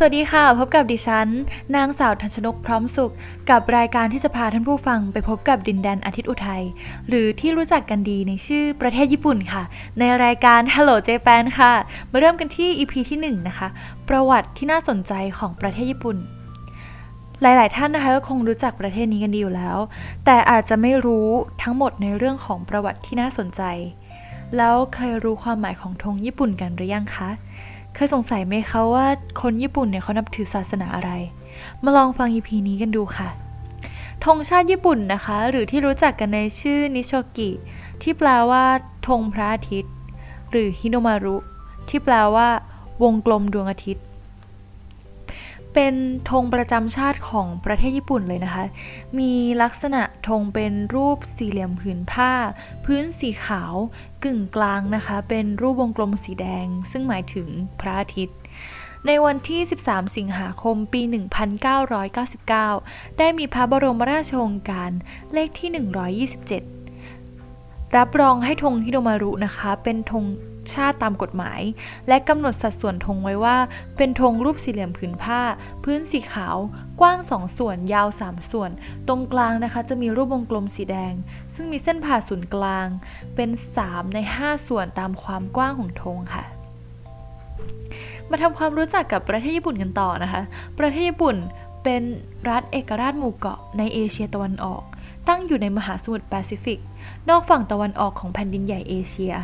สวัสดีค่ะ พบกับดิฉัน นางสาวทันชนกพร้อมสุข กับรายการที่จะพาท่านผู้ฟังไปพบกับดินแดนอาทิตย์อุทัย หรือที่รู้จักกันดีในชื่อประเทศญี่ปุ่นค่ะ ในรายการ Hello Japan ค่ะ มาเริ่มกันที่ EP ที่ 1 นะคะ ประวัติที่น่าสนใจของประเทศญี่ปุ่น หลาย ๆ ท่านนะคะก็คงรู้จักประเทศนี้กันดีอยู่แล้ว แต่อาจจะไม่รู้ทั้งหมดในเรื่องของประวัติที่น่าสนใจ แล้วเคยรู้ความหมายของธงญี่ปุ่นกันหรือยังคะ เคยสงสัยไหมคะว่าคนญี่ปุ่นเนี่ยเขานับถือศาสนาอะไร มาลองฟังอีพีนี้กันดูค่ะธงชาติญี่ปุ่นนะคะ หรือที่รู้จักกันในชื่อนิโชกิ ที่แปลว่าธงพระอาทิตย์ หรือฮิโนมารุ ที่แปลว่า วงกลมดวงอาทิตย์ เป็นธงประจำชาติของประเทศญี่ปุ่นเลยนะคะ มีลักษณะธงเป็นรูปสี่เหลี่ยมผืนผ้า พื้นสีขาวกึ่งกลางนะคะ เป็นรูปวงกลมสีแดง ซึ่งหมายถึงพระอาทิตย์ ในวันที่ 13 สิงหาคม ปี 1999 ได้มีพระบรมราชโองการเลขที่ 127 รับรองให้ธงฮิโดมารุนะคะ เป็นธง ชาติตามกฎหมาย และกำหนดสัดส่วนธงไว้ว่า เป็นธงรูปสี่เหลี่ยมผืนผ้า พื้นสีขาว กว้าง 2 ส่วน ยาว 3 ส่วน ตรงกลางนะคะจะมีรูปวงกลมสีแดง ซึ่งมีเส้นผ่าศูนย์กลาง เป็น 3 ใน 5 ส่วนตามความกว้างของธงค่ะมาทำความรู้จักกับประเทศญี่ปุ่นกันต่อนะคะ ประเทศญี่ปุ่นเป็นรัฐเอกราชหมู่เกาะในเอเชียตะวันออก ตั้งอยู่ในมหาสมุทรแปซิฟิก นอกฝั่งตะวันออกของแผ่นดินใหญ่เอเชีย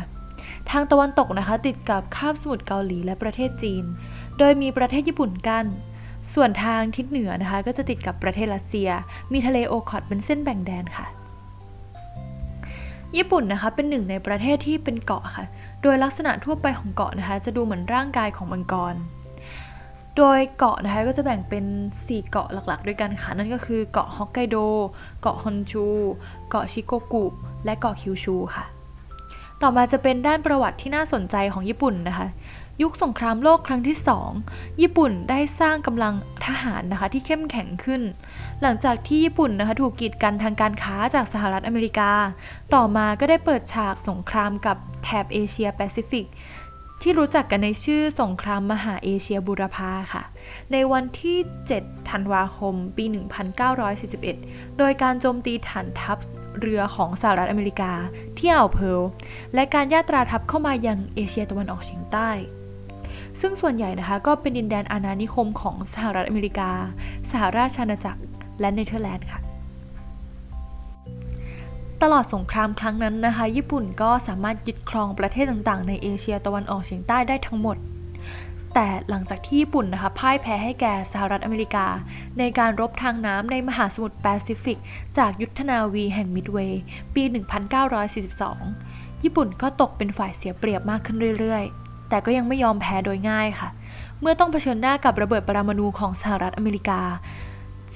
ทางตะวันตกนะคะติดกับคาบสมุทรเกาหลีและประเทศจีน โดยมีประเทศญี่ปุ่นกัน้น ส่วนทางทิศเหนือนะคะ ก็จะติดกับประเทศรัสเซีย มีทะเลโอคอตเป็นเส้นแบ่งแดนค่ะ ญี่ปุ่นนะคะเป็นหนึ่งในประเทศที่เป็นเกาะค่ะ โดยลักษณะทั่วไปของเกาะนะคะ จะดูเหมือนร่างกายของมังกร โดยเกาะนะคะก็จะแบ่งเป็น 4 เกาะหลักๆ ด้วยกันค่ะ นั่นก็คือเกาะฮอกไกโด เกาะฮอนชู เกาะชิโกกุ และเกาะคิวชูค่ะ ต่อมาจะเป็นด้านประวัติที่น่าสนใจของญี่ปุ่นนะคะ ยุคสงครามโลกครั้งที่ 2 ญี่ปุ่นได้สร้างกำลังทหารนะคะที่เข้มแข็งขึ้น หลังจากที่ญี่ปุ่นนะคะถูกกีดกันทางการค้าจากสหรัฐอเมริกา ต่อมาก็ได้เปิดฉากสงครามกับแถบเอเชียแปซิฟิกที่รู้จักกันในชื่อสงครามมหาเอเชียบูรพาค่ะ ในวันที่ 7 ธันวาคม ปี 1941 โดยการโจมตีฐานทัพ เรือของสหรัฐอเมริกาที่อ่าวเพิร์ลและการย่าตราทัพเข้ามายังเอเชียตะวันออกเฉียงใต้ ซึ่งส่วนใหญ่นะคะก็เป็นดินแดนอาณานิคมของสหรัฐอเมริกา สหราชอาณาจักรและเนเธอร์แลนด์ค่ะตลอดสงครามครั้งนั้นนะคะ ญี่ปุ่นก็สามารถยึดครองประเทศต่างๆ ในเอเชียตะวันออกเฉียงใต้ได้ทั้งหมด แต่หลังจากที่ญี่ปุ่นนะคะพ่ายแพ้ให้แก่สหรัฐอเมริกา ในการรบทางน้ำในมหาสมุทรแปซิฟิก จากยุทธนาวีแห่งมิดเวย์ปี 1942 ญี่ปุ่นก็ตกเป็นฝ่ายเสียเปรียบมากขึ้นเรื่อยๆ แต่ก็ยังไม่ยอมแพ้โดยง่ายค่ะ เมื่อต้องเผชิญหน้ากับระเบิดปรมาณูของสหรัฐอเมริกา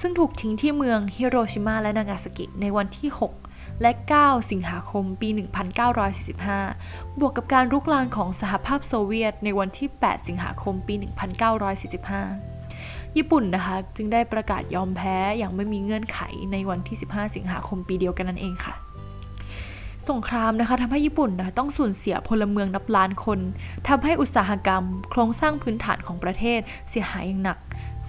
ซึ่งถูกทิ้งที่เมืองฮิโรชิมาและนางาซากิในวันที่ 6 และ 9 สิงหาคม ปี 1945 บวกกับการรุกรานของสหภาพโซเวียตในวันที่ 8 สิงหาคม ปี 1945 ญี่ปุ่นนะคะจึงได้ประกาศยอมแพ้อย่างไม่มีเงื่อนไขในวันที่ 15 สิงหาคมปีเดียวกันนั่นเองค่ะสงครามนะคะทำให้ญี่ปุ่นนะต้องสูญเสียพลเมืองนับล้านคนทำให้อุตสาหกรรม โครงสร้างพื้นฐานของประเทศเสียหายอย่างหนัก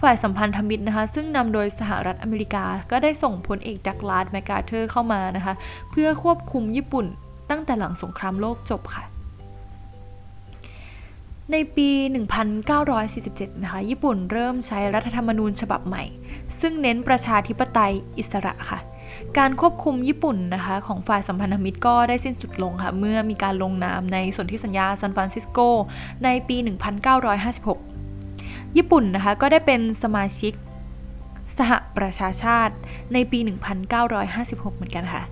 ฝ่ายสัมพันธมิตรนะคะ ซึ่งนำโดยสหรัฐอเมริกา ก็ได้ส่งพลเอกดักลาสแมกาเธอร์เข้ามานะคะ เพื่อควบคุมญี่ปุ่นตั้งแต่หลังสงครามโลกจบค่ะ ในปี 1947 นะคะ ญี่ปุ่นเริ่มใช้รัฐธรรมนูญฉบับใหม่ ซึ่งเน้นประชาธิปไตยอิสระค่ะการควบคุมญี่ปุ่นนะคะของฝ่ายสัมพันธมิตรก็ได้สิ้นสุดลงค่ะ เมื่อมีการลงนามในสนธิสัญญาซานฟรานซิสโกในปี 1956 ญี่ปุ่นนะคะก็ได้เป็นสมาชิกสหประชาชาติในปี 1956 เหมือนกันค่ะ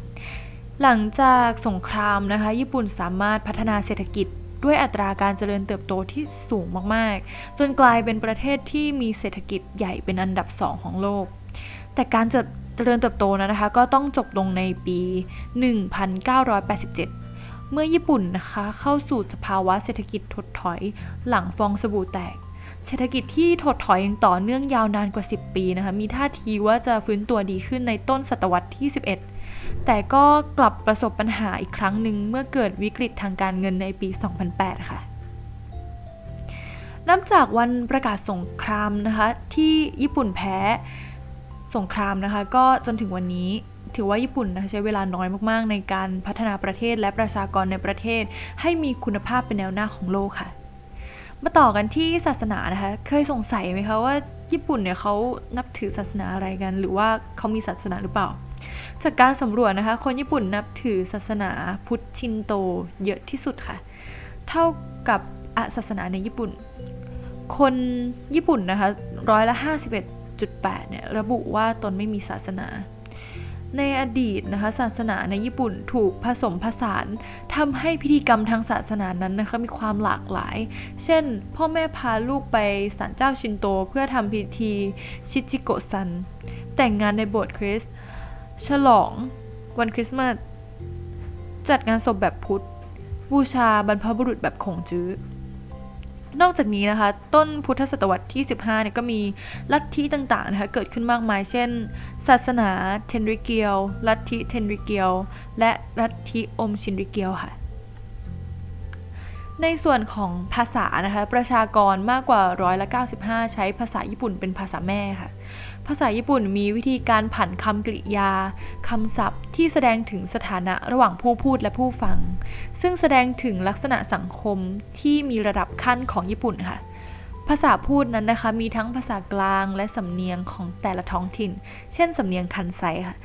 หลังจากสงครามนะคะ ญี่ปุ่นสามารถพัฒนาเศรษฐกิจด้วยอัตราการเจริญเติบโตที่สูงมากๆ จนกลายเป็นประเทศที่มีเศรษฐกิจใหญ่เป็นอันดับสองของโลก แต่การเจริญเติบโตนะคะ ก็ต้องจบลงในปี 1987 เมื่อญี่ปุ่นนะคะเข้าสู่สภาวะเศรษฐกิจถดถอยหลังฟองสบู่แตก เศรษฐกิจที่ถดถอยอย่างต่อเนื่องยาวนานกว่า 10 ปีนะคะ มีท่าทีว่าจะฟื้นตัวดีขึ้นในต้นศตวรรษที่ 11 แต่ก็กลับประสบปัญหาอีกครั้งหนึ่งเมื่อเกิดวิกฤตทางการเงินในปี 2008 ค่ะนับจากวันประกาศสงครามนะคะที่ญี่ปุ่นแพ้สงครามนะคะก็จนถึงวันนี้ถือว่าญี่ปุ่นนะคะใช้เวลาน้อยมากๆ ในการพัฒนาประเทศและประชากรในประเทศ ให้มีคุณภาพเป็นแนวหน้าของโลกค่ะ มาต่อกันที่ศาสนานะคะ เคยสงสัยไหมคะว่าญี่ปุ่นเนี่ยเขานับถือศาสนาอะไรกัน หรือว่าเขามีศาสนาหรือเปล่า จากการสำรวจนะคะ คนญี่ปุ่นนับถือศาสนาพุทธชินโตเยอะที่สุดค่ะ เท่ากับอศาสนาในญี่ปุ่น คนญี่ปุ่นนะคะร้อยละ 51.8เนี่ยระบุว่าตนไม่มีศาสนา ในอดีตนะคะศาสนาในญี่ปุ่นถูกผสมผสานทำให้พิธีกรรมทางศาสนานั้นนะคะมีความหลากหลาย เช่น พ่อแม่พาลูกไปศาลเจ้าชินโต เพื่อทำพิธีชิจิโกซัน แต่งงานในโบสถ์คริสต์ฉลองวันคริสต์มาสจัดงานศพแบบพุทธ บูชาบรรพบุรุษแบบคงจื้อ นอกจากนี้นะคะ ต้นพุทธศตวรรษที่ 15เนี่ยก็มีลัทธิต่างๆนะคะเกิดขึ้นมากมาย เช่น ศาสนาเทนริเกียว ลัทธิเทนริเกียว และลัทธิอมชินริเกียวค่ะ ในส่วนของภาษานะคะประชากรมากกว่าร้อยละ95 ใช้ภาษาญี่ปุ่นเป็นภาษาแม่ค่ะ ภาษาญี่ปุ่นมีวิธีการผันคำกริยาคำศัพท์ที่แสดงถึงสถานะระหว่างผู้พูดและผู้ฟัง ซึ่งแสดงถึงลักษณะสังคมที่มีระดับขั้นของญี่ปุ่นค่ะ ภาษาพูดนั้นนะคะมีทั้งภาษากลางและสำเนียงของแต่ละท้องถิ่น เช่นสำเนียงคันไซค่ะ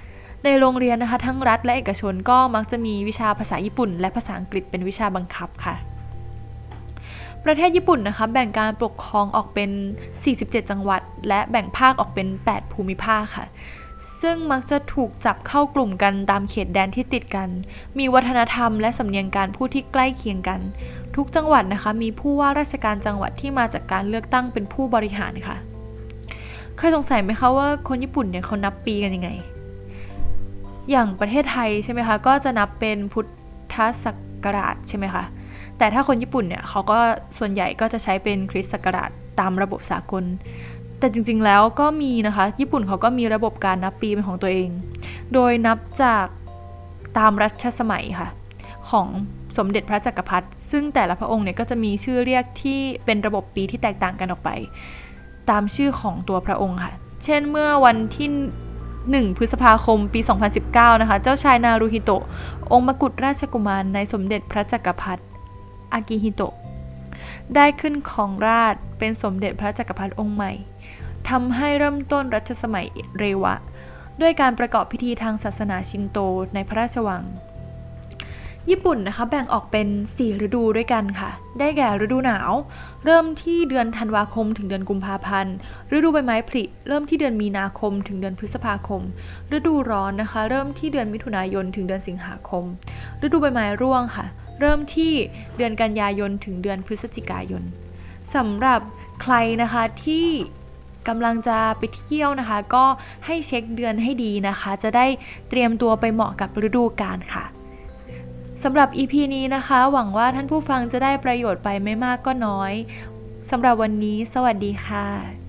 ในโรงเรียนนะคะทั้งรัฐและเอกชนก็มักจะมีวิชาภาษาญี่ปุ่น และภาษาอังกฤษเป็นวิชาบังคับค่ะ ประเทศญี่ปุ่นนะคะแบ่งการปกครองออกเป็น 47 จังหวัด และแบ่งภาคออกเป็น 8 ภูมิภาคค่ะ ซึ่งมักจะถูกจับเข้ากลุ่มกันตามเขตแดนที่ติดกัน มีวัฒนธรรมและสำเนียงการพูดที่ใกล้เคียงกัน ทุกจังหวัดนะคะมีผู้ว่าราชการจังหวัดที่มาจากการเลือกตั้งเป็นผู้บริหารค่ะ เคยสงสัยไหมคะว่าคนญี่ปุ่นเนี่ยเขานับปีกันยังไง อย่างประเทศไทยใช่ไหมคะก็จะนับเป็นพุทธศักราชใช่ไหมคะ แต่ถ้าคนญี่ปุ่นเนี่ยเขาก็ส่วนใหญ่ก็จะใช้เป็นคริสต์ศักราชตามระบบสากล แต่จริงๆแล้วก็มีนะคะ ญี่ปุ่นเขาก็มีระบบการนับปีเป็นของตัวเอง โดยนับจากตามรัชสมัยค่ะ ของสมเด็จพระจักรพรรดิซึ่งแต่ละพระองค์เนี่ยก็จะมีชื่อเรียกที่เป็นระบบปีที่แตกต่างกันออกไป ตามชื่อของตัวพระองค์ค่ะ เช่นเมื่อวันที่1พฤษภาคมปี 2019 นะคะ เจ้าชายนารูฮิโตะองค์มกุฎราชกุมารในสมเด็จพระจักรพรรดิ อากิฮิโตะได้ขึ้นของราชเป็นสมเด็จพระจักรพรรดิองค์ใหม่ทำให้เริ่มต้นรัชสมัยเรวะ ด้วยการประกอบพิธีทางศาสนาชินโตในพระราชวัง ญี่ปุ่นนะคะแบ่งออกเป็น 4 ฤดูด้วยกันค่ะ ได้แก่ฤดูหนาว เริ่มที่เดือนธันวาคม ถึงเดือนกุมภาพันธ์ ฤดูใบไม้ผลิเริ่มที่เดือนมีนาคม ถึงเดือนพฤษภาคม ฤดูร้อนนะคะ เริ่มที่เดือนมิถุนายน ถึงเดือนสิงหาคม ฤดูใบไม้ร่วงค่ะ เริ่มที่เดือนกันยายนถึงเดือนพฤศจิกายนสำหรับใครนะคะที่กำลังจะไปเที่ยวนะคะ ก็ให้เช็คเดือนให้ดีนะคะ จะได้เตรียมตัวไปเหมาะกับฤดูกาลค่ะสำหรับ EP นี้นะคะ หวังว่าท่านผู้ฟังจะได้ประโยชน์ไปไม่มากก็น้อยสำหรับวันนี้ สวัสดีค่ะ